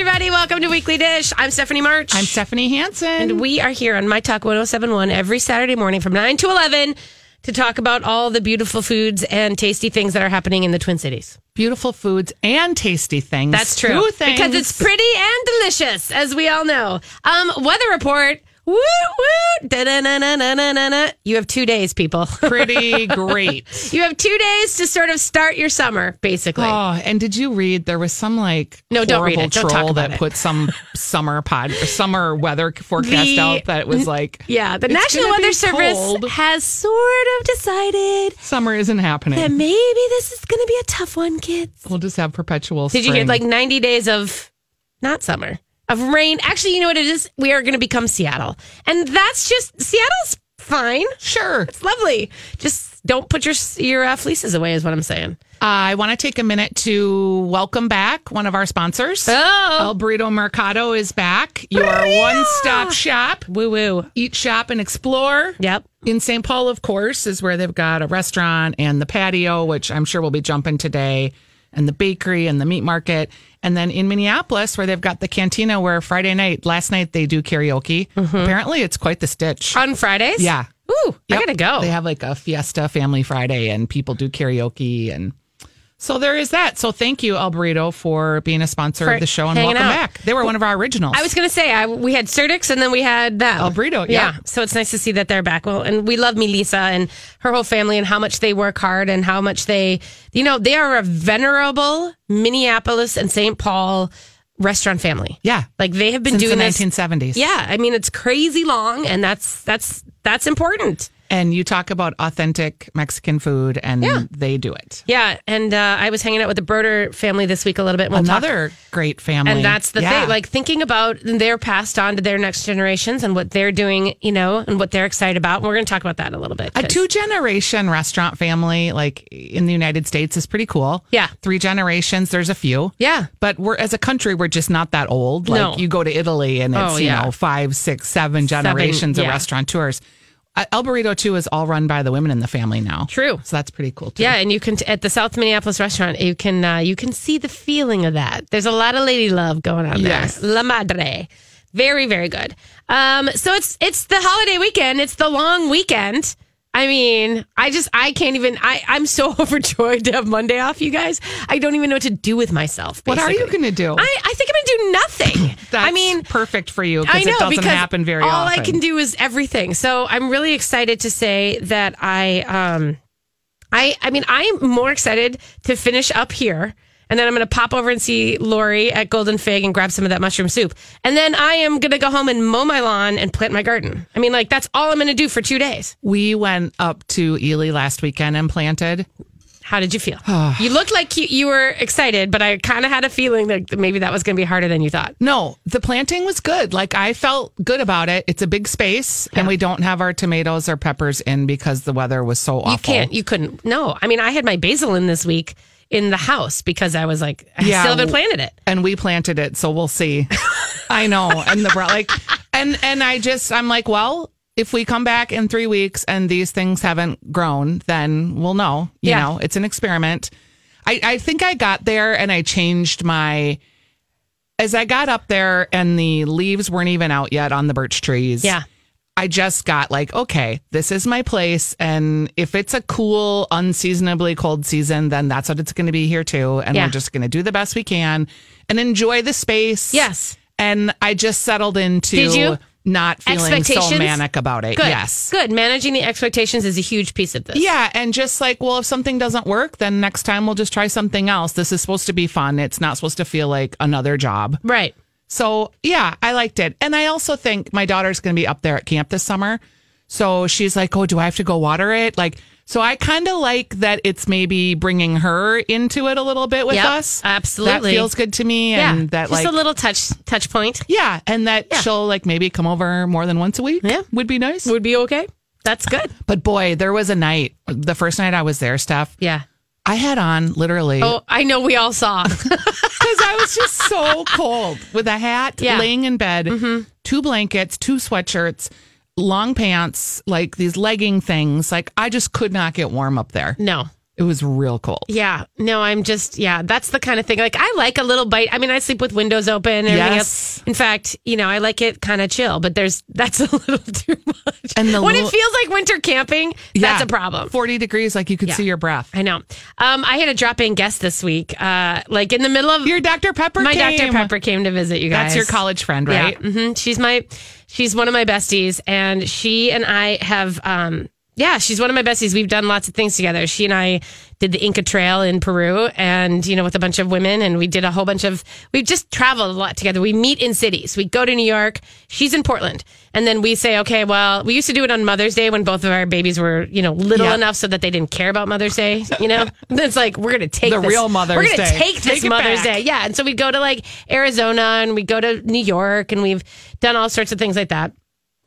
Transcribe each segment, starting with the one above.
everybody. Welcome to Weekly Dish. I'm Stephanie March. I'm Stephanie Hansen. And we are here on My Talk 1071 every Saturday morning from 9 to 11 to talk about all the beautiful foods and tasty things that are happening in the Twin Cities. Beautiful foods and tasty things. That's true. Because it's pretty and delicious, as we all know. Um, weather report. Woo woo! Da-da-na-na-na-na-na. You have two days, people. pretty great. you have two days to sort of start your summer, basically. Oh, and did you read there was some like No, don't read horrible it. Don't talk troll about that it. put some summer pod or summer weather forecast The- out that was like yeah, the it's National gonna be Weather Service cold. has sort of decided summer isn't happening. that maybe this is going to be a tough one, kids. we'll just have perpetual Did you spring. get like 90 days of not summer, of rain? Actually, you know what it is? We are going to become Seattle. And that's just, Seattle's fine. Sure. It's lovely. Just don't put your, your uh, fleeces away, is what I'm saying. I want to take a minute to welcome back one of our sponsors. Oh, El Burrito Mercado is back. Your one stop shop. woo woo. Eat, shop, and explore. Yep. In St. Paul, of course, is where they've got a restaurant and the patio, which I'm sure we'll be jumping today, and the bakery and the meat market. And then in Minneapolis, where they've got the cantina, where Friday night, last night they do karaoke. Apparently, it's quite the stitch. On Fridays? Yeah. Ooh, I Yep. got to go. They have like a fiesta family Friday, and people do karaoke and. So there is that. So thank you, El Burrito, for being a sponsor For of the show and welcome out. back. They were one of our originals. I was going to say I, we had Certix and then we had that El Burrito, yeah. So it's nice to see that they're back. Well, and we love Melissa and her whole family and how much they work hard and how much they, you know, they are a venerable Minneapolis and St. Paul restaurant family. yeah, Like they have been since doing the this. 1970s. Yeah, I mean it's crazy long, and that's that's that's important. And you talk about authentic Mexican food, and Yeah. they do it. Yeah, and uh, I was hanging out with the Broder family this week a little bit. We'll talk- Another great family. And that's the Yeah. thing, like thinking about they're passed on to their next generations and what they're doing, you know, and what they're excited about. And we're going to talk about that a little bit. a two generation restaurant family, like in the United States, is pretty cool. Yeah. Three generations, there's a few. Yeah. But we're as a country, we're just not that old. Like No. you go to Italy and it's, Oh, you know, five, six, seven generations of yeah. restaurateurs. El Burrito, too, is all run by the women in the family now. True. So that's pretty cool, too. Yeah, and you can at the South Minneapolis restaurant, you can uh, you can see the feeling of that. There's a lot of lady love going on Yes. there. La Madre, very very good. Um, so it's it's the holiday weekend. It's the long weekend. I mean, I just I can't even. I I'm so overjoyed to have Monday off, you guys. I don't even know what to do with myself. What are you going to do? I, I think I'm do nothing. That's I mean, perfect for you I because know it doesn't because happen very all often. All I can do is everything. So I'm really excited to say that I um I I mean I'm more excited to finish up here. And then I'm going to pop over and see Lori at Golden Fig and grab some of that mushroom soup. And then I am going to go home and mow my lawn and plant my garden. I mean, like, that's all I'm going to do for two days. We went up to Ely last weekend and planted. How did you feel? you looked like you, you were excited, but I kind of had a feeling that maybe that was going to be harder than you thought. No, the planting was good. Like I felt good about it. It's a big space, and we don't have our tomatoes or peppers in because the weather was so awful. You can't. You couldn't. No. I mean, I had my basil in this week in the house because I was like, I Yeah, still haven't w- planted it. and we planted it, so we'll see. I know, and the bro- like, and and I just I'm like, well, if we come back in three weeks and these things haven't grown, then we'll know. You Yeah. know, it's an experiment. I I think I got there and I changed my. As I got up there and the leaves weren't even out yet on the birch trees. Yeah. I just got like, okay, this is my place. And if it's a cool, unseasonably cold season, then that's what it's going to be here too. And Yeah. we're just going to do the best we can and enjoy the space. Yes. And I just settled into Did you? Not feeling so manic about it. Good. Yes. Good. Managing the expectations is a huge piece of this. Yeah. And just like, well, if something doesn't work, then next time we'll just try something else. This is supposed to be fun. It's not supposed to feel like another job. Right. So yeah, I liked it. And I also think my daughter's going to be up there at camp this summer. So she's like, oh, do I have to go water it? Like, so I kind of like that it's maybe bringing her into it a little bit with Yep, us. absolutely. That feels good to me. Yeah. And that Just like, a little touch touch point yeah. And that Yeah. she'll like maybe come over more than once a week. Yeah. Would be nice. would be okay. That's good. But boy, there was a night, the first night I was there, Steph, Yeah. I had on literally Oh, I know we all saw. because I was just so cold with a hat, Yeah. Mm-hmm. laying in bed, two blankets, two sweatshirts, long pants, like these legging things. Like I just could not get warm up there. no. It was real cold. Yeah, no, I'm just yeah. That's the kind of thing. Like I like a little bite. I mean, I sleep with windows open. And everything Yes. else. In fact, you know, I like it kind of chill. But there's that's a little too much. And the when little- it feels like winter camping, that's a problem. 40 degrees, like you could see your breath. I know. Um, I had a drop in guest this week. Uh, like in the middle of Your Dr. Pepper my came. Dr Pepper came to visit you guys. That's your college friend, right? Yeah, hmm she's my, she's one of my besties, and she and I have, um, yeah, she's one of my besties. We've done lots of things together. She and I did the Inca Trail in Peru, and you know, with a bunch of women, and we did a whole bunch of. We've just traveled a lot together. We meet in cities. We go to New York. She's in Portland, and then we say, okay, well, we used to do it on Mother's Day when both of our babies were, you know, little Yeah. enough so that they didn't care about Mother's Day. You know, it's like we're gonna take The this- real Mother's Day. We're gonna take this Take Mother's back. Day. Yeah. And so we go to like Arizona and we go to New York and we've done all sorts of things like that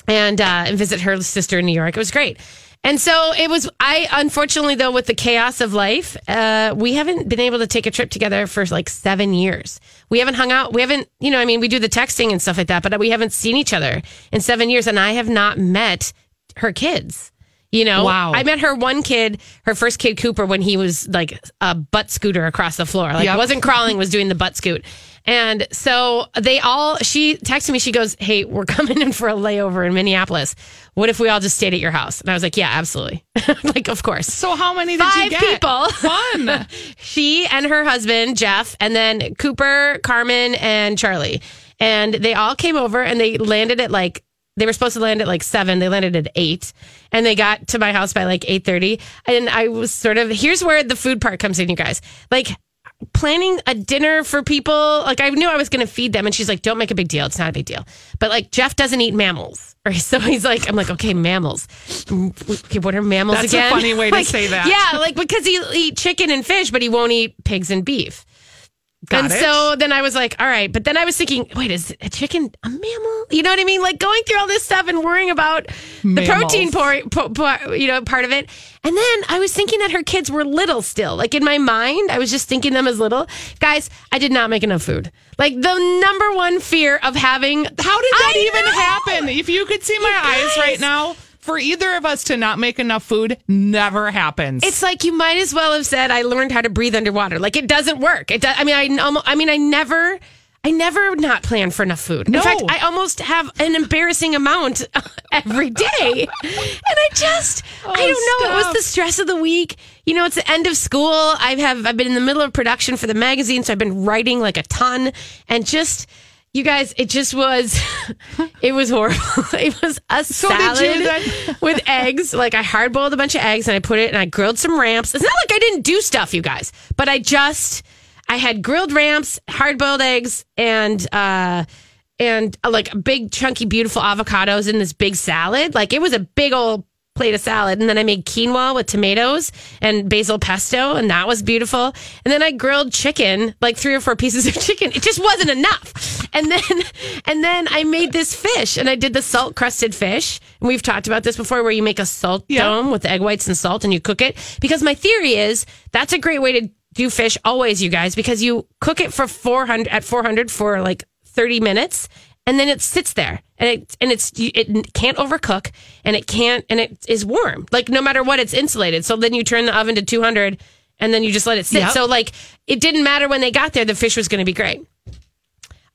and, uh, and visit her sister in New York. It was great. And so it was, I, unfortunately though, with the chaos of life, uh, we haven't been able to take a trip together for like seven years. We haven't hung out. We haven't, you know, I mean, we do the texting and stuff like that, but we haven't seen each other in seven years. And I have not met her kids. You know, Wow. I met her one kid, her first kid, Cooper, when he was like a butt scooter across the floor. Like Yep. wasn't crawling, was doing the butt scoot. And so they all, she texted me, she goes, Hey, we're coming in for a layover in Minneapolis. What if we all just stayed at your house? And I was like, Yeah, absolutely. like, of course. So how many did Five you get? people. Fun. she and her husband, Jeff, and then Cooper, Carmen, and Charlie. And they all came over and they landed at like they were supposed to land at like seven. They landed at eight, and they got to my house by like eight thirty. And I was sort of here's where the food part comes in, you guys. Like planning a dinner for people. Like I knew I was going to feed them, and she's like, "Don't make a big deal. It's not a big deal." But like Jeff doesn't eat mammals, right? So he's like, "I'm like, okay, mammals. Okay, what are mammals That's a funny way to say that. Yeah, like because he'll eat chicken and fish, but he won't eat pigs and beef. Got and it. so then I was like, all right. But then I was thinking, wait, is a chicken a mammal? You know what I mean? Like going through all this stuff and worrying about the protein po- po- you know, part of it. And then I was thinking that her kids were little still. Like in my mind, I was just thinking them as little. Guys, I did not make enough food. Like the number one fear of having. How did that I even know! happen? If you could see my You eyes guys. right now, for either of us to not make enough food never happens. It's like you might as well have said I learned how to breathe underwater. Like it doesn't work. It does, I mean, I almo- I mean, I never, I never not plan for enough food. In No. fact, I almost have an embarrassing amount every day, and I just, I oh, don't know. It was the stress of the week. You know, it's the end of school. I have, I've been in the middle of production for the magazine, so I've been writing like a ton, and just. You guys, it just was, it was horrible. It was a did salad with eggs. Like I hard boiled a bunch of eggs and I put it and I grilled some ramps. It's not like I didn't do stuff, you guys, but I just I had grilled ramps, hard boiled eggs, and uh and uh, like big chunky beautiful avocados in this big salad. Like it was a big old plate of salad and then I made quinoa with tomatoes and basil pesto and that was beautiful. And then I grilled chicken, like three or four pieces of chicken. It just wasn't enough. And then and then I made this fish and I did the salt crusted fish. And we've talked about this before where you make a salt Yeah. dome with egg whites and salt and you cook it because my theory is that's a great way to do fish always you guys because you cook it for 400 at 400 for like 30 minutes and then it sits there and it and it's it can't overcook and it can't and it is warm like no matter what it's insulated so then you turn the oven to 200 and then you just let it sit Yep. so like it didn't matter when they got there the fish was going to be great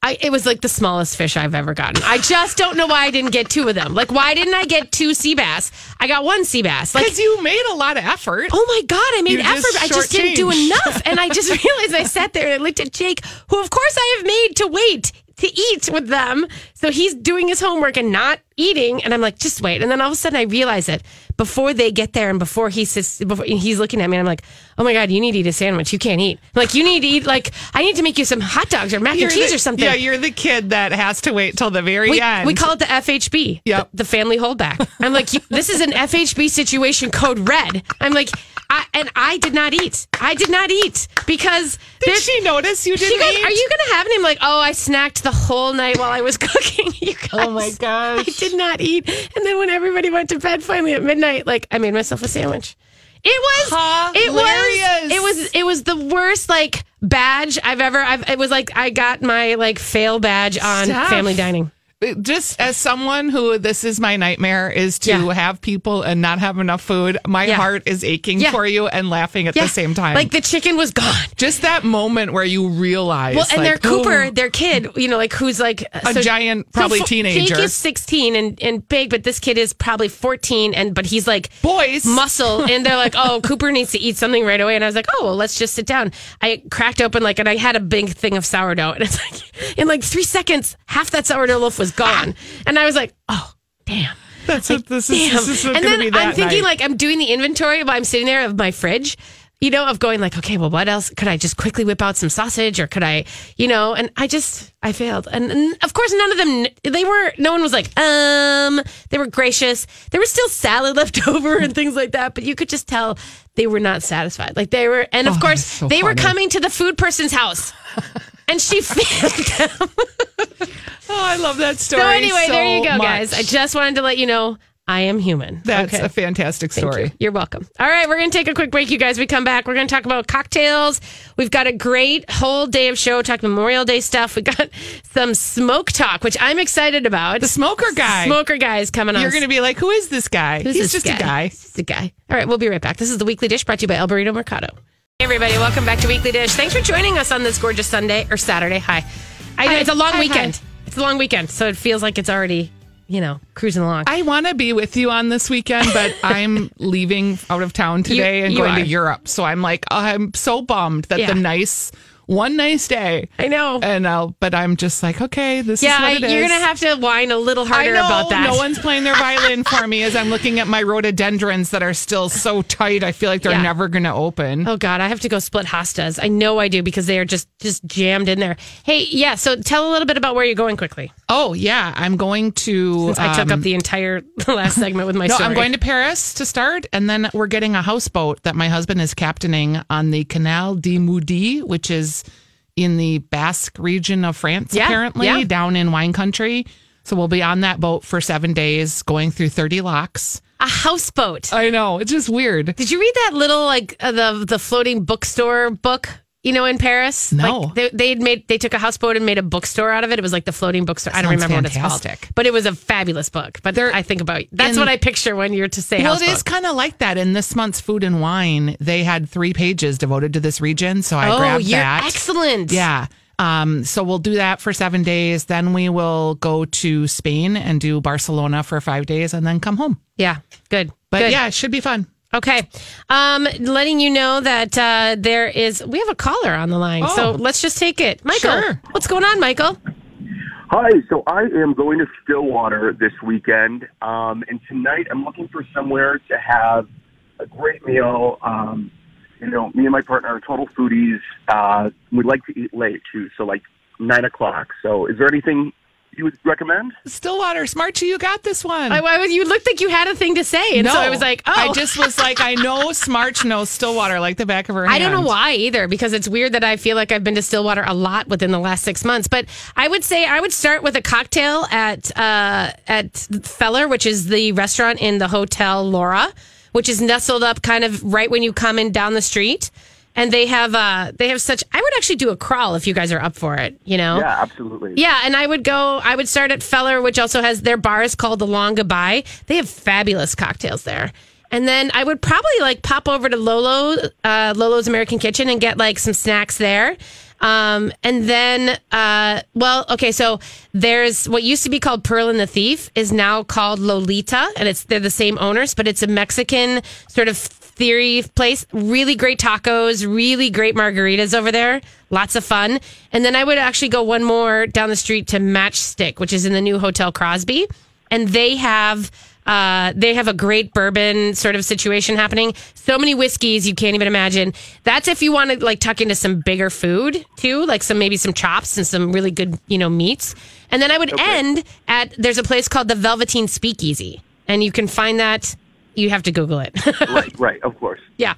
I, it was like the smallest fish I've ever gotten. I just don't know why I didn't get two of them. Like, why didn't I get two sea bass? I got one sea bass. Like, because you made a lot of effort. oh my God, I made You just effort. I just didn't do enough. And I just realized I sat there and I looked at Jake, who, of course, I have made to wait to eat with them. So he's doing his homework and not eating. And I'm like, just wait. And then all of a sudden I realize it before they get there and before he sits, before he's looking at me. And I'm like, oh my God, you need to eat a sandwich. You can't eat. I'm like, you need to eat, like, I need to make you some hot dogs or mac You're and cheese the- or something. Yeah, you're the kid that has to wait till the very We, end. we call it the FHB. Yep. The, the family holdback. I'm like, this is an FHB situation code red. I'm like, I, and I did not eat. I did not eat because Did she notice you didn't goes, eat? Are you going to have it? I'm like, oh, I snacked the whole night while I was cooking. You guys. Oh my gosh. I did not eat. And then when everybody went to bed finally at midnight, like I made myself a sandwich. It was it was Hilarious. it was it was the worst like badge I've ever I've it was like I got my like fail badge on family dining. Just as someone who this is my nightmare is to Yeah. have people and not have enough food. My Yeah. heart is aching Yeah. for you and laughing at the same time. Like the chicken was gone. just that moment where you realize, Well, and their Cooper, oh, their kid, you know, like who's like a giant, probably so teenager. Jake is sixteen and, and big, but this kid is probably fourteen, and but he's like Boys. muscle, and they're like, oh, Cooper needs to eat something right away, and I was like, oh, well, let's just sit down. I cracked open like, and I had a big thing of sourdough, and it's like in like three seconds, half that sourdough loaf was gone, and I was like, oh, damn. That's what this is. Damn. This is and then be that I'm thinking night. like I'm doing the inventory while I'm sitting there of my fridge, you know, of going like, okay, well, what else? Could I just quickly whip out some sausage or could I, you know, and I just, I failed. And, and of course, none of them, they were, no one was like, um, they were gracious. There was still salad left over and things like that, but you could just tell they were not satisfied. Like they were, and of Oh, course, so they were coming to the food person's house. And she failed them. oh, I love that story. So anyway, there you go, much. guys. I just wanted to let you know I am human. That's Okay. a fantastic Thank story. you. You're welcome. All right, we're going to take a quick break, you guys. We come back. We're going to talk about cocktails. We've got a great whole day of show, talk Memorial Day stuff. We got some smoke talk, which I'm excited about. The smoker guy. Smoker guy is coming on. You're going to be like, who is this guy? Who's He's this just a guy. He's just a guy. All right, we'll be right back. This is the Weekly Dish brought to you by El Burrito Mercado. Hey, everybody. Welcome back to Weekly Dish. Thanks for joining us on this gorgeous Sunday or Saturday. Hi. I know it's a long Hi, weekend. hi. It's a long weekend, so it feels like it's already, you know, cruising along. I want to be with you on this weekend, but I'm leaving out of town today and you going are. to Europe. So I'm like, I'm so bummed that Yeah. the nice one nice day. I know. And I'll, but I'm just like, okay, this yeah, is what I, it is. you're going to have to whine a little harder know about that. no one's playing their violin for me as I'm looking at my rhododendrons that are still so tight. I feel like they're Yeah. never going to open. Oh God, I have to go split hostas. I know I do because they are just just jammed in there. Hey, yeah. So tell a little bit about where you're going quickly. Oh yeah, I'm going to. Since I took um, up the entire last segment with my No, story. I'm going to Paris to start, and then we're getting a houseboat that my husband is captaining on the Canal du Midi, which is in the Basque region of France, Yeah, apparently, yeah. down in wine country. So we'll be on that boat for seven days, going through 30 locks. a houseboat. I know, it's just weird. Did you read that little like uh, the the floating bookstore book? You know, in Paris, No. like, they they made they took a houseboat and made a bookstore out of it. It was like the floating bookstore. I don't remember what fantastic. it's called, but it was a fabulous book. But There- I think about that's in- what I picture when you're to say Well, houseboat. it is kind of like that. In this month's food and wine, they had three pages devoted to this region. So I oh, grabbed you're that. excellent. Yeah. Um, so we'll do that for seven days. Then we will go to Spain and do Barcelona for five days and then come home. yeah, good. But good. yeah, it should be fun. Okay. Um, letting you know that uh, there is, we have a caller on the line. Oh. So let's just take it. Michael, Sure. what's going on, Michael? Hi, so I am going to Stillwater this weekend, um, and tonight I'm looking for somewhere to have a great meal. Um, you know, me and my partner are total foodies. Uh, we like to eat late too, so like nine o'clock. So, is there anything you would recommend? Stillwater, Smart you got this one. I, I you looked like you had a thing to say. And no, so I was like, oh. I just was like, I know Smart knows Stillwater like the back of her hand. I don't know why either, because it's weird that I feel like I've been to Stillwater a lot within the last six months. But I would say I would start with a cocktail at uh, at Feller, which is the restaurant in the Hotel Lora, which is nestled up kind of right when you come in down the street. And they have uh, they have such. I would actually do a crawl if you guys are up for it. You know, Yeah, absolutely. Yeah, and I would go. I would start at Feller, which also has their bar is called the Long Goodbye. They have fabulous cocktails there. And then I would probably like pop over to Lolo, uh, Lolo's American Kitchen, and get like some snacks there. Um, and then, uh, well, okay, so there's what used to be called Pearl and the Thief is now called Lolita, and it's they're the same owners, but it's a Mexican sort of theory place. Really great tacos, really great margaritas over there. Lots of fun. And then I would actually go one more down the street to Matchstick, which is in the new Hotel Crosby. And they have uh, they have a great bourbon sort of situation happening. So many whiskeys you can't even imagine. That's if you want to like tuck into some bigger food too, like some maybe some chops and some really good you know meats. And then I would end at there's a place called the Velveteen Speakeasy, and you can find that. You have to Google it. right, right, of course. yeah.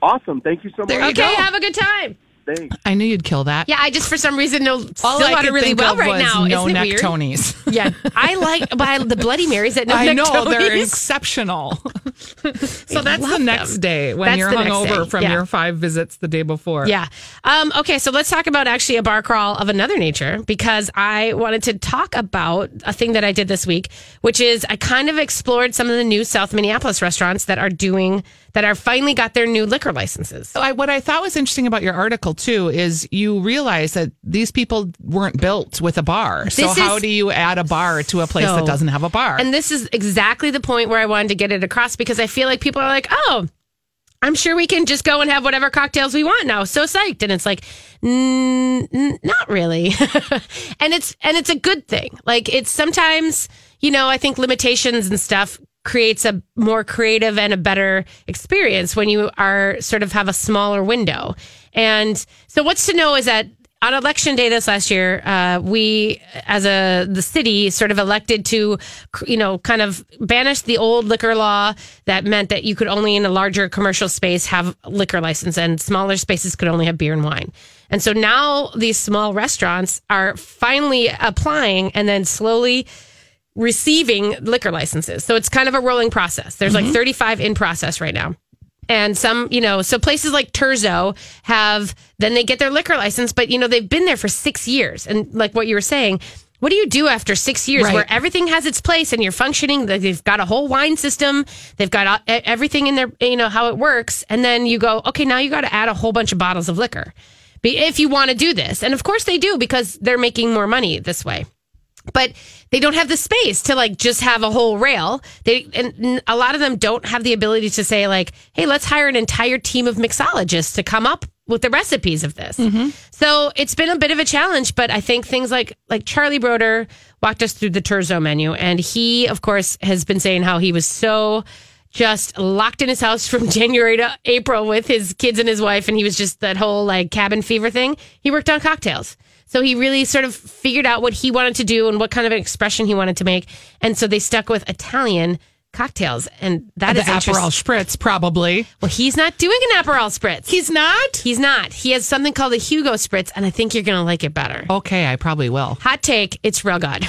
Awesome. Thank you so much. There you Okay. go. Have a good time. Thanks. I knew you'd kill that. Yeah, I just for some reason know All Stillwater I could really think well of right was now. no Isn't it neck weird? Tonys. Yeah, I like but I, the Bloody Marys at no I neck know they're Tonys. exceptional. so that's love the next them. day when That's you're the next hungover day, from yeah. your five visits the day before. Yeah. Um, okay, so let's talk about actually a bar crawl of another nature because I wanted to talk about a thing that I did this week, which is I kind of explored some of the new South Minneapolis restaurants that are doing that are finally got their new liquor licenses. I, what I thought was interesting about your article too is you realize that these people weren't built with a bar. So This how is- do you add a bar to a place So- that doesn't have a bar? And this is exactly the point where I wanted to get it across because I feel like people are like, oh, I'm sure we can just go and have whatever cocktails we want now. So psyched. And it's like, n- not really. and it's, and it's a good thing. Like it's sometimes, you know, I think limitations and stuff creates a more creative and a better experience when you are sort of have a smaller window. And so what's to know is that on election day this last year, uh, we, as a the city, sort of elected to, you know, kind of banish the old liquor law that meant that you could only in a larger commercial space have liquor license, and smaller spaces could only have beer and wine. And so now these small restaurants are finally applying and then slowly receiving liquor licenses. So it's kind of a rolling process. There's like 35 in process right now. And some, you know, so places like Terzo have, then they get their liquor license, but, you know, they've been there for six years. And like what you were saying, what do you do after six years Right. where everything has its place and you're functioning? They've got a whole wine system. They've got uh, everything in their, you know, how it works. And then you go, okay, now you got to add a whole bunch of bottles of liquor if you want to do this. And of course they do because they're making more money this way but they don't have the space to like just have a whole rail. They and a lot of them don't have the ability to say like, "Hey, let's hire an entire team of mixologists to come up with the recipes of this." Mm-hmm. So it's been a bit of a challenge, but I think things like like Charlie Broder walked us through the Terzo menu, and he, of course, has been saying how he was so just locked in his house from January to April with his kids and his wife, and he was just that whole like cabin fever thing. He worked on cocktails. So he really sort of figured out what he wanted to do and what kind of an expression he wanted to make. And so they stuck with Italian cocktails. And that the is. Aperol Spritz, probably. Well, he's not doing an Aperol Spritz. He's not? He's not. He has something called a Hugo Spritz, and I think you're going to like it better. Okay, I probably will. Hot take, it's real good.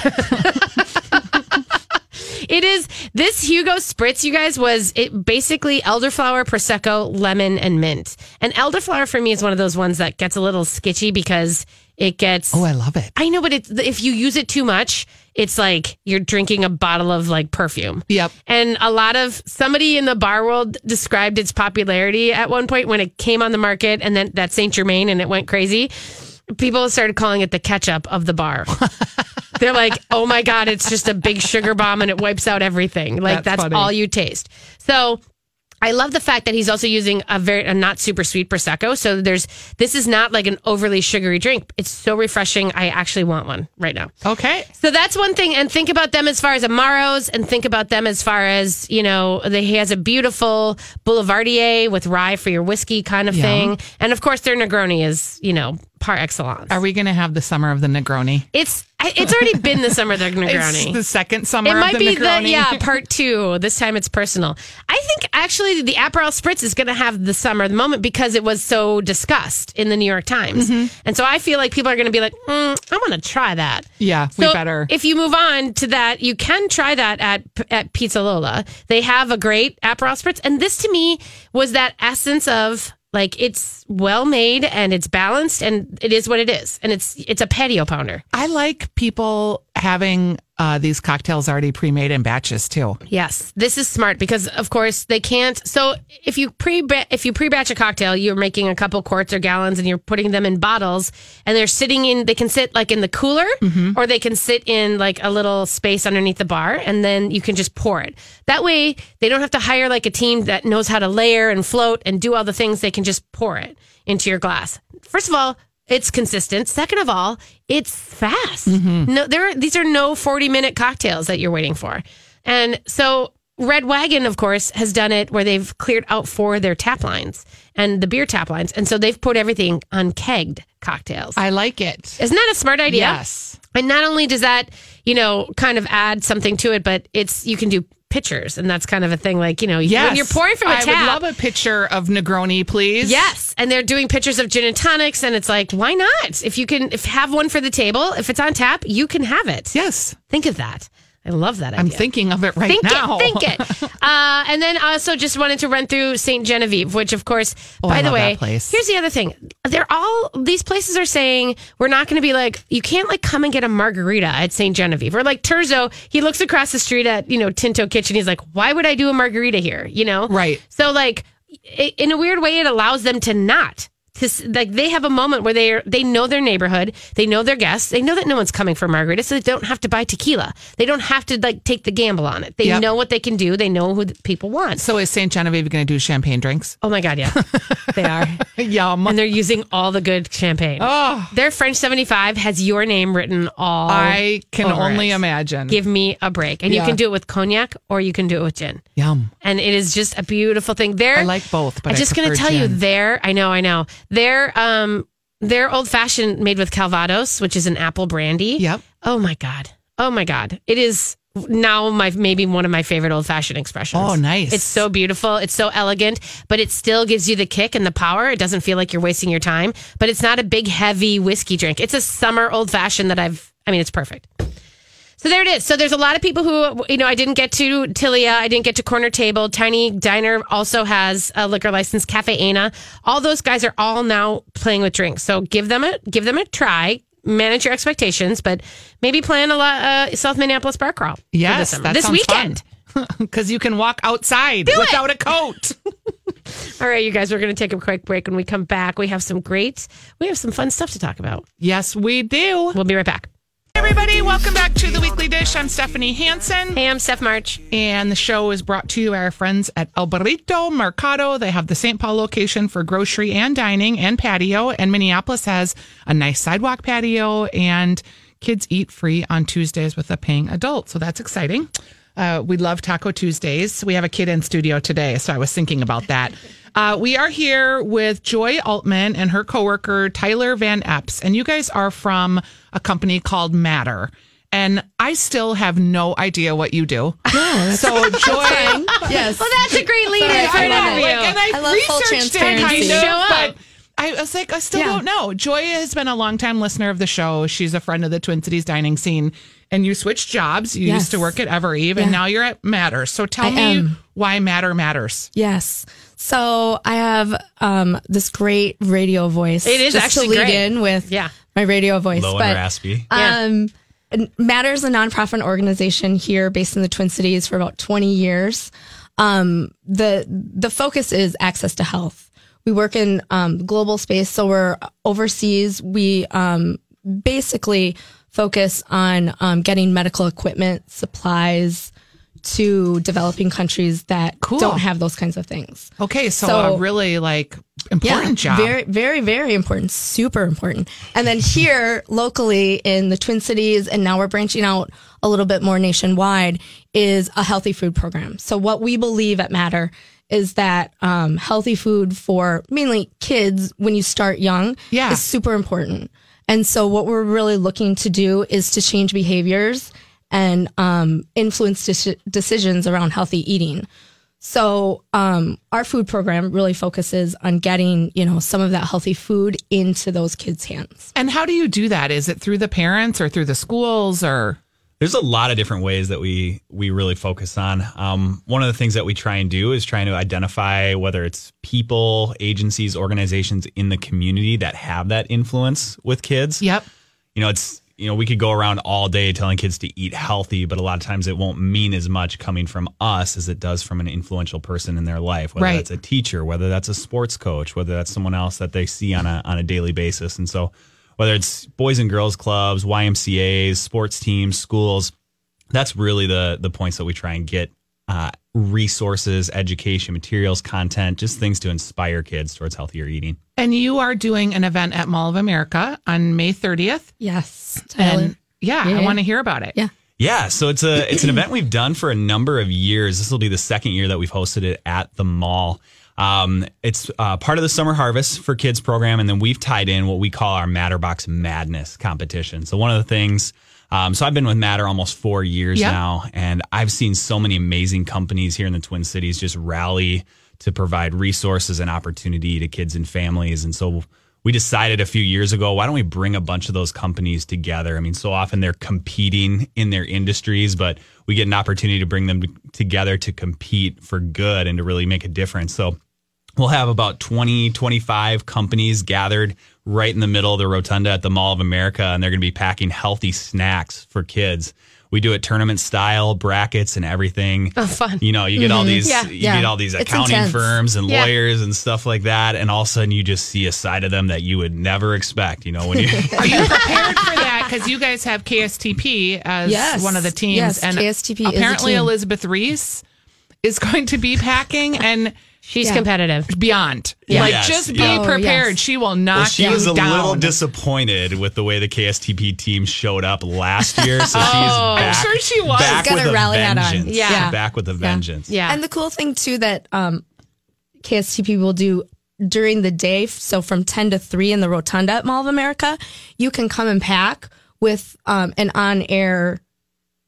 it is this Hugo Spritz, you guys, was it basically elderflower, prosecco, lemon, and mint. And elderflower for me is one of those ones that gets a little sketchy because it gets Oh, I love it. I know, but it's if you use it too much, it's like you're drinking a bottle of like perfume. Yep. And a lot of somebody in the bar world described its popularity at one point when it came on the market and then that Saint Germain and it went crazy. People started calling it the ketchup of the bar. They're like, oh my God, it's just a big sugar bomb and it wipes out everything. Like That's that's, all you taste. So I love the fact that he's also using a very a not super sweet prosecco. So there's this is not like an overly sugary drink. It's so refreshing. I actually want one right now. Okay. So that's one thing. And think about them as far as Amaros and think about them as far as, you know, the, he has a beautiful Boulevardier with rye for your whiskey kind of Yeah. thing. And of course, their Negroni is, you know, par excellence. Are we going to have the summer of the Negroni? It's it's already been the summer of the Negroni. It's the second summer It of might the be Negroni. the yeah part two. This time it's personal. I think actually the Aperol Spritz is going to have the summer of the moment because it was so discussed in the New York Times, Mm-hmm. and so I feel like people are going to be like, mm, I want to try that. Yeah, we better. If you move on to that, you can try that at at Pizza Lola. They have a great Aperol Spritz, and this to me was that essence of like it's well made and it's balanced and it is what it is, and it's it's a patio pounder. I like people having uh, these cocktails already pre-made in batches too. Yes, this is smart because of course they can't. So if you pre if you pre batch a cocktail, you're making a couple quarts or gallons and you're putting them in bottles and they're sitting in. They can sit like in the cooler or they can sit in like a little space underneath the bar and then you can just pour it. That way they don't have to hire like a team that knows how to layer and float and do all the things. They can just pour it into your glass. First of all. It's consistent. Second of all, it's fast. Mm-hmm. No, there. Are, these are no forty-minute cocktails that you're waiting for. And so Red Wagon, of course, has done it where they've cleared out four of their tap lines and the beer tap lines. And so they've put everything on kegged cocktails. I like it. Isn't that a smart idea? Yes. And not only does that, you know, kind of add something to it, but it's you can do pitchers, and that's kind of a thing. Like you know, Yes. when you're pouring from a I tap, I would love a picture of Negroni, please. Yes, and they're doing pictures of gin and tonics, and it's like, why not? If you can, if have one for the table, if it's on tap, you can have it. Yes. Think of that. I love that idea. I'm thinking of it right Think now. Think it, think it. Uh, and then also just wanted to run through St. Genevieve, which of course, Oh, by the way, here's the other thing. They're all these places are saying we're not going to be like you can't like come and get a margarita at St. Genevieve or like Terzo. He looks across the street at you know Tinto Kitchen. He's like, why would I do a margarita here? You know, Right. So like, in a weird way, it allows them to not. To, like they have a moment where they are, they know their neighborhood, they know their guests, they know that no one's coming for margarita, so they don't have to buy tequila. They don't have to like take the gamble on it. They Yep. know what they can do. They know who people want. So is St. Genevieve going to do champagne drinks? Oh my god, yeah, they are, Yum. and they're using all the good champagne. Oh, Their French seventy five has your name written all. I can only it. imagine. Give me a break, and you can do it with cognac or you can do it with gin. Yum. and it is just a beautiful thing. There, I like both, but I'm just going to tell you, there. I know, I know. Their um, their old fashioned made with Calvados, which is an apple brandy. Yep. Oh my god. Oh my god. It is now my maybe one of my favorite old fashioned expressions. Oh, nice. It's so beautiful. It's so elegant, but it still gives you the kick and the power. It doesn't feel like you're wasting your time. But it's not a big heavy whiskey drink. It's a summer old fashioned that I've. I mean, it's perfect. So there it is. So there's a lot of people who, you know, I didn't get to Tilia. I didn't get to Corner Table. Tiny Diner also has a liquor license. Cafe Ena. All those guys are all now playing with drinks. So give them a give them a try. Manage your expectations, but maybe plan a lot, uh, South Minneapolis bar crawl. for this Yes, this weekend. Because you can walk outside it. without a coat. All right, you guys, we're going to take a quick break. When we come back, we have some great, we have some fun stuff to talk about. yes, we do. We'll be right back. Everybody, welcome back to the Weekly Dish. I'm Stephanie Hansen. Hey, I'm Steph March. And the show is brought to you by our friends at El Burrito Mercado. They have the St. Paul location for grocery and dining and patio. And Minneapolis has a nice sidewalk patio. And kids eat free on Tuesdays with a paying adult. So that's exciting. Uh, we love Taco Tuesdays. We have a kid in studio today. So I was thinking about that. Uh, we are here with Joy Altman and her coworker, Tyler Van Epps. And you guys are from a company called Matter. And I still have no idea what you do. so Joy, Yes. Well, that's a great lead in for an interview. like, and I, I love full researched it transparency. kind of, Show up. but I was like, I still Yeah. don't know. Joy has been a longtime listener of the show. She's a friend of the Twin Cities dining scene. And you switched jobs. You used to work at Ever Eve, and Yeah. now you're at Matter. So tell I me am. why Matter matters. Yes. So I have um, this great radio voice. It is just actually to lead great. in with Yeah. my radio voice. Low and but raspy. Yeah. um, Matters a nonprofit organization here based in the Twin Cities for about 20 years. Um, the the focus is access to health. We work in um, global space, so we're overseas. We um, basically focus on um, getting medical equipment, supplies to developing countries that Cool. don't have those kinds of things. Okay, so, So- a really like important job. Very, very, very important. Super important. And then here locally in the Twin Cities, and now we're branching out a little bit more nationwide, is a healthy food program. So what we believe at Matter is that um, healthy food for mainly kids when you start young Yeah. is super important. And so what we're really looking to do is to change behaviors and um, influence deci- decisions around healthy eating. So um, our food program really focuses on getting you know some of that healthy food into those kids' hands. and how do you do that? Is it through the parents or through the schools or? There's a lot of different ways that we we really focus on. Um, one of the things that we try and do is trying to identify whether it's people, agencies, organizations in the community that have that influence with kids. Yep. You know, it's you know we could go around all day telling kids to eat healthy, but a lot of times it won't mean as much coming from us as it does from an influential person in their life, whether Right. that's a teacher, whether that's a sports coach, whether that's someone else that they see on a on a daily basis, and so whether it's boys and girls clubs, YMCA's, sports teams, schools, that's really the the points that we try and get uh, resources, education, materials, content, just things to inspire kids towards healthier eating. And you are doing an event at Mall of America on May 30th. Yes, Tyler. And yeah, I want to hear about it. Yeah. Yeah, so it's a it's an event we've done for a number of years. This will be the second year that we've hosted it at the mall. Um, it's uh, part of the Summer Harvest for Kids program, and then we've tied in what we call our Matterbox Madness competition. So one of the things, um, so I've been with Matter almost four years Yep. now, and I've seen so many amazing companies here in the Twin Cities just rally to provide resources and opportunity to kids and families, and so we decided a few years ago, why don't we bring a bunch of those companies together? I mean, so often they're competing in their industries, but we get an opportunity to bring them together to compete for good and to really make a difference. So we'll have about 20, 25 companies gathered right in the middle of the rotunda at the Mall of America, and they're going to be packing healthy snacks for kids. We do it tournament style, brackets and everything. Oh, fun. You know, you get all mm-hmm. these, Yeah. you Yeah. get all these accounting firms and Yeah. lawyers and stuff like that, and all of a sudden you just see a side of them that you would never expect. You know, when you Are you prepared for that? Because you guys have KSTP as Yes. one of the teams, Yes, and KSTP is a apparently team. Elizabeth Ries is going to be packing and She's Yeah. competitive. beyond. Yeah. Like, Yes, just be yeah. Oh, prepared. yes. She will knock Well, she you was a little disappointed with the way the KSTP team showed up last year, so she's Oh, I'm back. sure she was. back Got with her a rally hat on. Yeah. Yeah. back with a vengeance. Yeah. And the cool thing too that um, KSTP will do during the day, so from ten to three in the Rotunda at Mall of America, you can come and pack with um, an on-air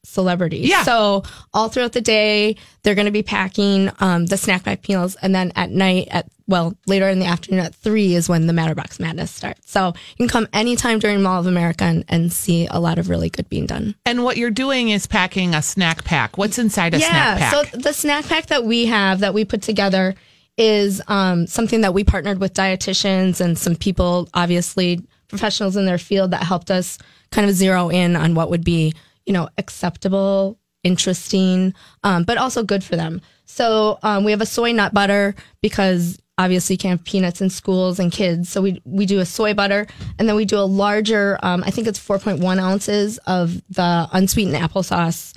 celebrity. Yeah. So all throughout the day, they're going to be packing um, the snack pack meals, and then at night, at well later in the afternoon at three is when the Matterbox Madness starts. So you can come anytime during Mall of America and, and see a lot of really good being done. And what you're doing is packing a snack pack. What's inside a snack pack? Yeah, so the snack pack that we have that we put together is um, something that we partnered with dietitians and some people, obviously professionals in their field, that helped us kind of zero in on what would be, you know, acceptable, interesting, um, but also good for them. So um, we have a soy nut butter because obviously you can't have peanuts in schools and kids. So we we do a soy butter, and then we do a larger. Um, I think it's 4.1 ounces of the unsweetened applesauce.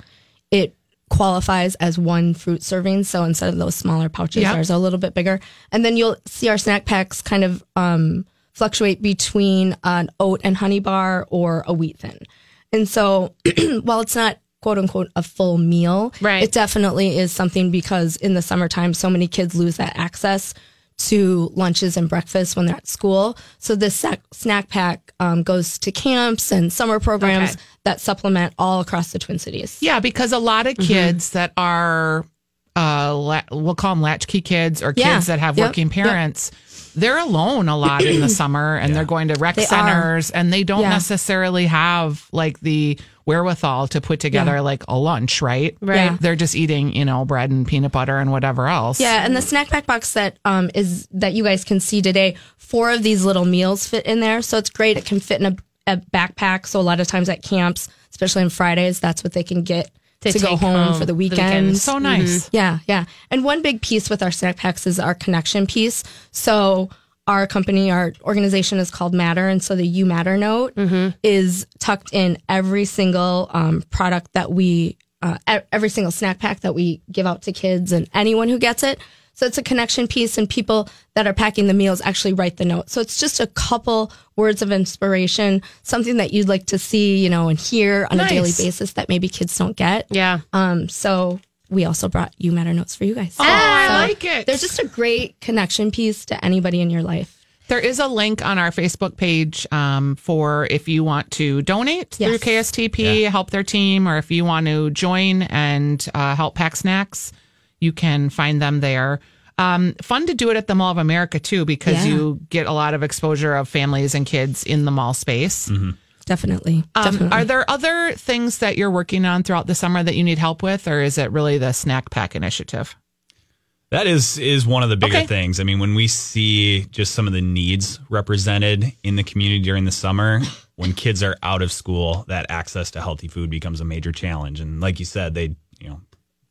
It qualifies as one fruit serving. So instead of those smaller pouches, Yep. ours are a little bit bigger. And then you'll see our snack packs kind of um, fluctuate between an oat and honey bar or a wheat thin. And so while it's not quote unquote a full meal, Right. it definitely is something because in the summertime, so many kids lose that access to lunches and breakfast when they're at school. So this sac- snack pack um, goes to camps and summer programs Okay. that supplement all across the Twin Cities. Yeah, because a lot of kids that are, uh, la- we'll call them latchkey kids or kids Yeah. that have Yep. working parents. They're alone a lot in the summer and they're going to rec They are. centers and they don't Yeah. necessarily have like the wherewithal to put together like a lunch, right? Right. Yeah. They're just eating, you know, bread and peanut butter and whatever else. Yeah, and the snack pack box that um, is that you guys can see today, four of these little meals fit in there, so it's great. It can fit in a, a backpack. So a lot of times at camps, especially on Fridays, that's what they can get To to, go home, home for the the weekend. weekend. So nice. Yeah, yeah. And one big piece with our snack packs is our connection piece. So our company, our organization is called Matter, and so the You Matter note is tucked in every single um, product that we, uh, e- every single snack pack that we give out to kids and anyone who gets it. So it's a connection piece, and people that are packing the meals actually write the note. So it's just a couple words of inspiration, something that you'd like to see, you know, and hear on a daily basis that maybe kids don't get. Yeah. Um, so we also brought you matter notes for you guys. Oh, I like it. There's just a great connection piece to anybody in your life. There is a link on our Facebook page um, for if you want to donate Yes. through KSTP, help their team, or if you want to join and uh, help pack snacks, you can find them there. Um, fun to do it at the Mall of America too, because Yeah. you get a lot of exposure of families and kids in the mall space. Definitely. Um, Definitely. are there other things that you're working on throughout the summer that you need help with, or is it really the snack pack initiative? That is is one of the bigger Okay. things. I mean, when we see just some of the needs represented in the community during the summer, when kids are out of school, that access to healthy food becomes a major challenge. And like you said, they you know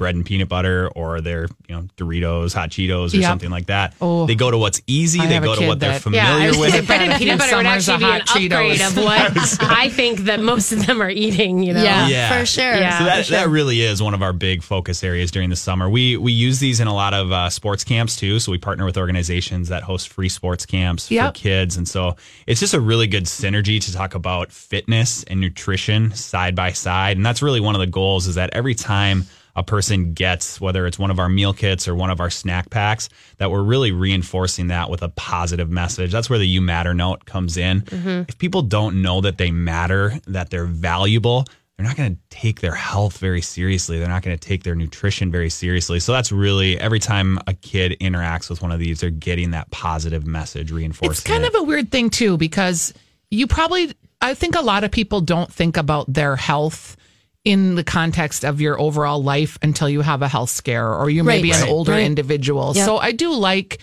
bread and peanut butter or their you know Doritos, hot Cheetos, or Yep. something like that. Oh. They go to what's easy. I they go to kid what they're that- familiar Yeah, with. bread and peanut butter would actually be an hot upgrade of what I think that most of them are eating. You know. yeah, Yeah. for sure. Yeah. So that, for sure. that really is one of our big focus areas during the summer. We we use these in a lot of uh, sports camps too. So we partner with organizations that host free sports camps Yep. for kids, and so it's just a really good synergy to talk about fitness and nutrition side by side. And that's really one of the goals is that every time a person gets, whether it's one of our meal kits or one of our snack packs, that we're really reinforcing that with a positive message. That's where the you matter note comes in. Mm-hmm. If people don't know that they matter, that they're valuable, they're not going to take their health very seriously. They're not going to take their nutrition very seriously. So that's really every time a kid interacts with one of these, they're getting that positive message reinforced. It's kind it. of a weird thing too because you probably I think a lot of people don't think about their health in the context of your overall life until you have a health scare or you may Right. be an older Right. individual. Yep. So I do like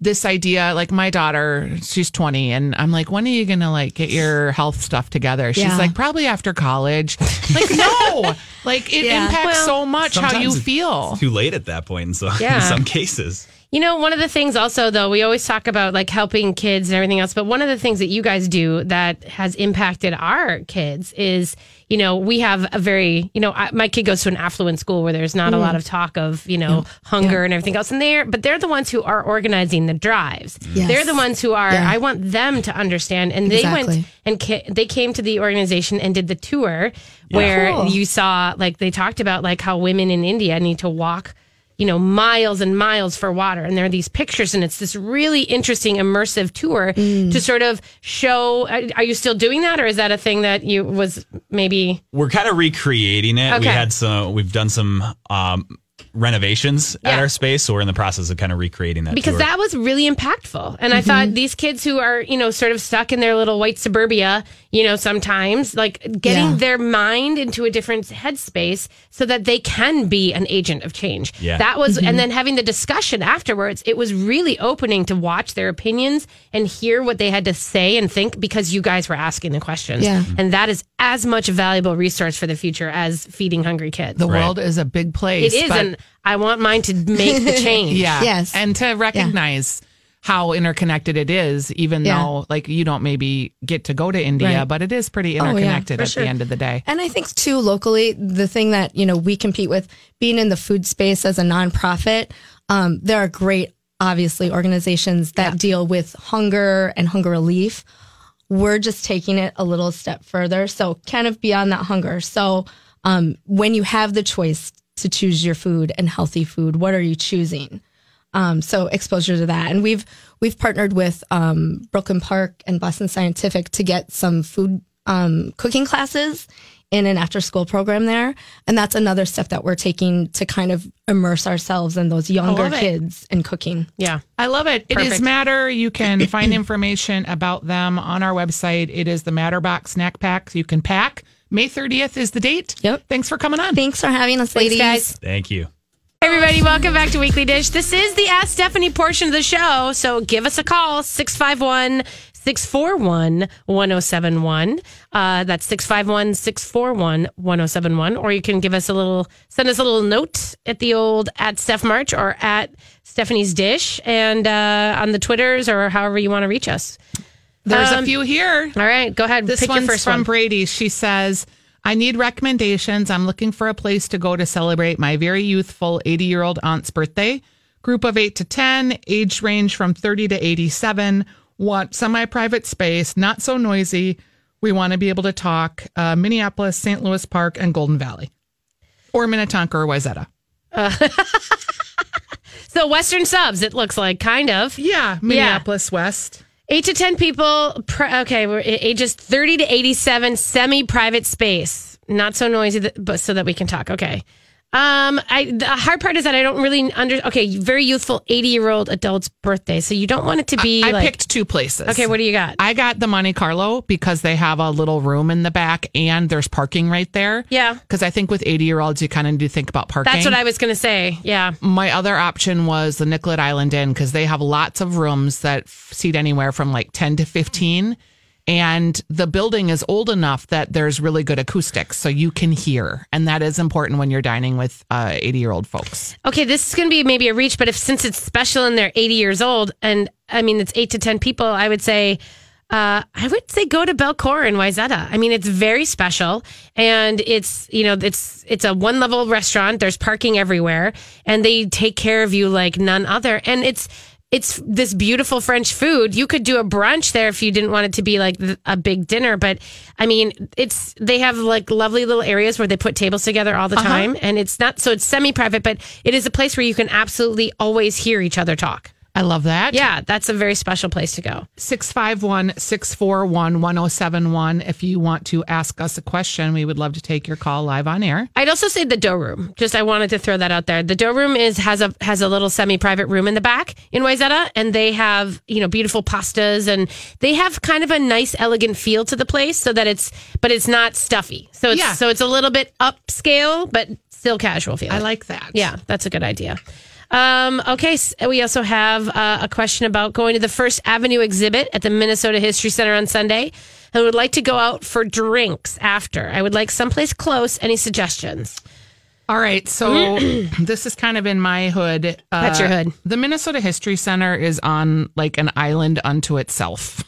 this idea like my daughter she's 20 and i'm like when are you gonna like get your health stuff together she's Yeah. like probably after college like no like it Yeah. impacts Well, so much how you Sometimes it's feel too late at that point in, so, Yeah. in some cases. You know, one of the things also, though, we always talk about like helping kids and everything else, but one of the things that you guys do that has impacted our kids is, you know, we have a very, you know, I, my kid goes to an affluent school where there's not a lot mm. of talk of, you know, hunger and everything else. And they're, but they're the ones who are organizing the drives. Mm. Yes. They're the ones who are, Yeah. I want them to understand. And they went and ca- they came to the organization and did the tour where Cool. you saw, like, they talked about like how women in India need to walk you know, miles and miles for water. And there are these pictures, and it's this really interesting, immersive tour Mm. to sort of show. Are are you still doing that, or is that a thing that you was maybe? We're kind of recreating it. We had some. We've done some um, renovations at our space, so we're in the process of kind of recreating that. Because tour. that was really impactful. And I thought these kids who are, you know, sort of stuck in their little white suburbia, you know, sometimes like getting Yeah. their mind into a different headspace so that they can be an agent of change. Yeah. That was, and mm-hmm. then having the discussion afterwards, it was really opening to watch their opinions and hear what they had to say and think because you guys were asking the questions. Yeah. And that is as much a valuable resource for the future as feeding hungry kids. the Right. world is a big place it is. but- And I want mine to make the change. Yeah. Yes. And to recognize how interconnected it is, even Yeah. though like you don't maybe get to go to India, Right. but it is pretty Oh, yeah, interconnected at sure. the end of the day. And I think too locally, the thing that you know we compete with being in the food space as a nonprofit, um, there are great, obviously, organizations that deal with hunger and hunger relief. We're just taking it a little step further, so kind of beyond that hunger. So um, when you have the choice to choose your food and healthy food, what are you choosing? Um, so exposure to that, and we've we've partnered with um, Brooklyn Park and Boston Scientific to get some food um, cooking classes in an after school program there, and that's another step that we're taking to kind of immerse ourselves in those younger love it. kids in cooking. Yeah. I love it. It is Matter. You can find information about them on our website. It is the Matterbox snack pack. You can pack. May 30th is the date. Yep. Thanks for coming on. Thanks for having us, Thanks, ladies. guys. Thank you. Everybody, welcome back to Weekly Dish. This is the Ask Stephanie portion of the show. So give us a call, 651 641 1071. Uh, That's 651 641 1071. Or you can give us a little, send us a little note at the old at Steph March or at Stephanie's Dish and uh, on the Twitters or however you want to reach us. There's Um, a few here. All right, go ahead. This one's first from one. Brady. She says, I need recommendations. I'm looking for a place to go to celebrate my very youthful 80 year old aunt's birthday. Group of 8 to 10, age range from 30 to 87. Want semi private space, not so noisy. We want to be able to talk. Uh, Minneapolis, St. Louis Park, and Golden Valley. Or Minnetonka or Wayzata. So Western subs, it looks like, kind of. Yeah, Minneapolis West. Eight to 10 people. Okay, we're ages 30 to 87, semi private space. Not so noisy, but so that we can talk. Okay. Um, I the hard part is that I don't really under. Okay, very youthful, 80 year old adult's birthday. So you don't want it to be I like. picked two places. okay, what do you got? I got the Monte Carlo because they have a little room in the back and there's parking right there. Yeah. Because I think with 80 year olds, you kind of do think about parking. That's what I was going to say. Yeah. My other option was the Nicollet Island Inn because they have lots of rooms that seat anywhere from like 10 to 15. And the building is old enough that there's really good acoustics, so you can hear. And that is important when you're dining with 80 year old folks. Okay, this is going to be maybe a reach, but if since it's special and they're 80 years old, and I mean it's eight to 10 people, I would say, uh, I would say go to Bellecour in Wayzata. I mean, it's very special, and it's you know it's it's a one level restaurant. There's parking everywhere, and they take care of you like none other. And it's it's this beautiful French food. You could do a brunch there if you didn't want it to be like a big dinner. But I mean, it's they have like lovely little areas where they put tables together all the uh-huh. time, and it's not so it's semi private, but it is a place where you can absolutely always hear each other talk. I love that. Yeah, that's a very special place to go. 651 641 1071. If you want to ask us a question, we would love to take your call live on air. I'd also say the dough room. Just I wanted to throw that out there. The dough room is has a has a little semi private room in the back in Wayzata, and they have you know beautiful pastas, and they have kind of a nice elegant feel to the place, so that it's but it's not stuffy. So it's Yeah. so it's a little bit upscale, but still casual feel. I like that. Yeah, that's a good idea. Um, okay, s- we also have uh, a question about going to the First Avenue exhibit at the Minnesota History Center on Sunday. I would like to go out for drinks after. I would like someplace close. Any suggestions? All right. So this is kind of in my hood. Uh, That's your hood. The Minnesota History Center is on like an island unto itself.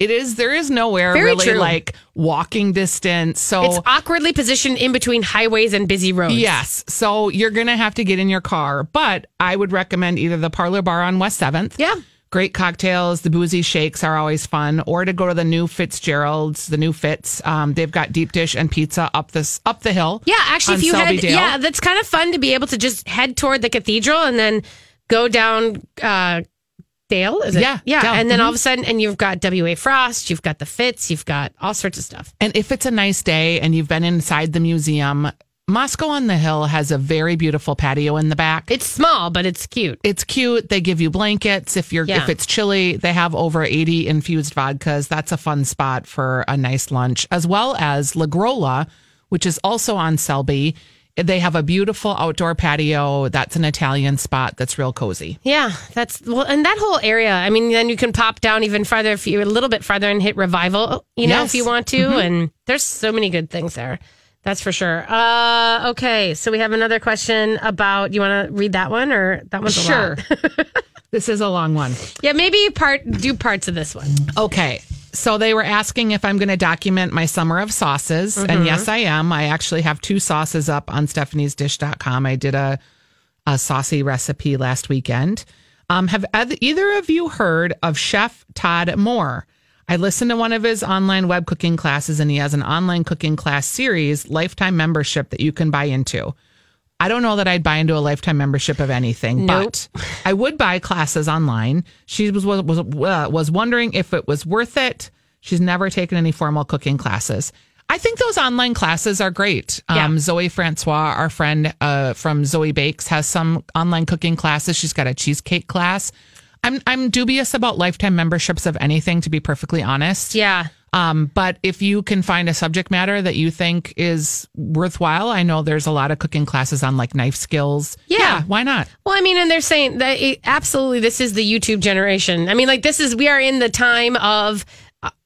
It is, there is nowhere Very really true. like walking distance. So It's awkwardly positioned in between highways and busy roads. Yes. So you're going to have to get in your car, but I would recommend either the Parlour Bar on West 7th. Yeah. Great cocktails. The boozy shakes are always fun. Or to go to the new Fitzgerald's, the new Fitz. Um, they've got deep dish and pizza up this up the hill. Yeah, actually, if you Selby head, Dale. yeah, that's kind of fun to be able to just head toward the cathedral and then go down uh, Dale. Is it? Yeah, yeah, Dale. and then all of a mm-hmm. sudden, and you've got W. A. Frost, you've got the Fitz, you've got all sorts of stuff. And if it's a nice day and you've been inside the museum, Moscow on the Hill has a very beautiful patio in the back. It's small, but it's cute. it's cute. They give you blankets if you're Yeah. if it's chilly. They have over 80 infused vodkas. That's a fun spot for a nice lunch, as well as La Grolla, which is also on Selby. They have a beautiful outdoor patio. That's an Italian spot that's real cozy. Yeah, that's well, and that whole area. I mean, then you can pop down even farther if you're a little bit farther and hit Revival. You know, Yes. if you want to. And there's so many good things there. That's for sure. Uh, okay, so we have another question about. You want to read that one or that one's a lot? this is a long one. Yeah, maybe part do parts of this one. Okay. So they were asking if I'm going to document my summer of sauces. And yes, I am. I actually have two sauces up on stephaniesdish.com. I did a, a saucy recipe last weekend. Um, have either of you heard of Chef Todd Mohr? I listened to one of his online web cooking classes, and he has an online cooking class series, lifetime membership that you can buy into. I don't know that I'd buy into a lifetime membership of anything, Nope. but I would buy classes online. She was was was, uh, was wondering if it was worth it. She's never taken any formal cooking classes. I think those online classes are great. Yeah. Um, Zoe Francois, our friend uh, from Zoe Bakes, has some online cooking classes. She's got a cheesecake class. I'm I'm dubious about lifetime memberships of anything, to be perfectly honest. Yeah. Um, but if you can find a subject matter that you think is worthwhile, I know there's a lot of cooking classes on like knife skills. Yeah. why not? Well, I mean, and they're saying that it, absolutely this is the YouTube generation. I mean, like this is we are in the time of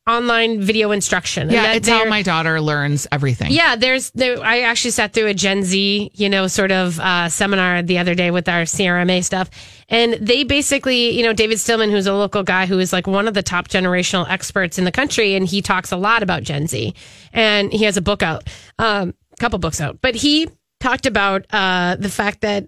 online video instruction. Yeah, it's how my daughter learns everything. Yeah, there's there. I actually sat through a Gen Z, you know, sort of uh, seminar the other day with our CRMA stuff, and they basically, you know, David Stillman, who's a local guy who is like one of the top generational experts in the country, and he talks a lot about Gen Z, and he has a book out, um, couple books out, but he talked about uh, the fact that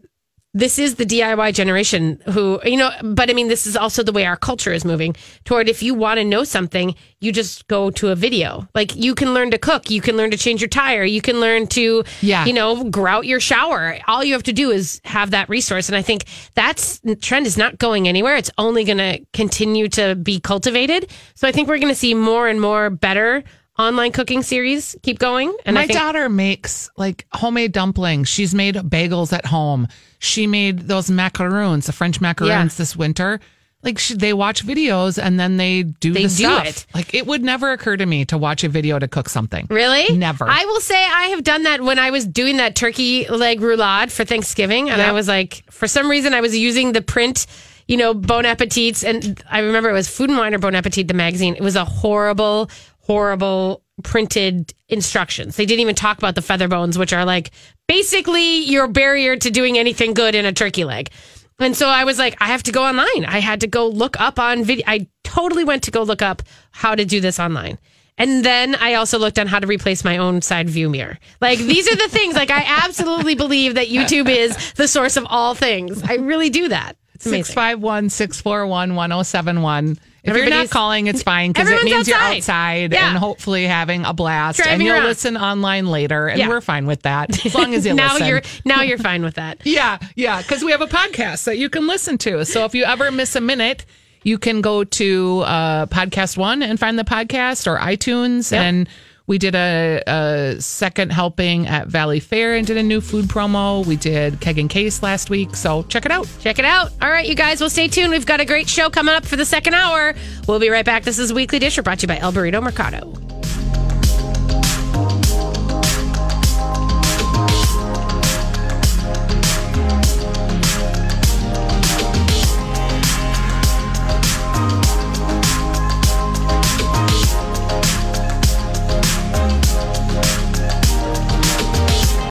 this is the DIY generation who, you know, but I mean, this is also the way our culture is moving toward if you want to know something, you just go to a video. Like you can learn to cook, you can learn to change your tire, you can learn to, Yeah. you know, grout your shower. All you have to do is have that resource. And I think that's trend is not going anywhere. It's only going to continue to be cultivated. So I think we're going to see more and more better online cooking series keep going. And my I think, daughter makes like homemade dumplings. She's made bagels at home. She made those macaroons, the French macaroons Yeah. this winter. Like she, they watch videos and then they do They the do stuff. it. Like it would never occur to me to watch a video to cook something. Really? Never. I will say I have done that when I was doing that turkey leg roulade for Thanksgiving. And Yep. I was like, for some reason, I was using the print, you know, Bon Appetits. And I remember it was Food and Wine or Bon Appetit, the magazine. It was a horrible, horrible printed instructions. They didn't even talk about the feather bones, which are like basically your barrier to doing anything good in a turkey leg. And so I was like, I have to go online. I had to go look up on video. I totally went to go look up how to do this online. And then I also looked on how to replace my own side view mirror. Like these are the things. Like I absolutely believe that YouTube is the source of all things. I really do that. amazing. 651 641 1071. If you're not calling, it's fine because it means you're outside. outside Yeah. and hopefully having a blast. Driving and you'll around. listen online later, and Yeah. we're fine with that as long as you now listen. you're now you're fine with that. Yeah, yeah, because we have a podcast that you can listen to. So if you ever miss a minute, you can go to uh, Podcast One and find the podcast or iTunes. Yep. And we did a, a second helping at Valleyfair and did a new food promo. We did Keg and Case last week. So check it out. Check it out. All right, you guys, well, stay tuned. We've got a great show coming up for the second hour. We'll be right back. This is Weekly Disher brought to you by El Burrito Mercado.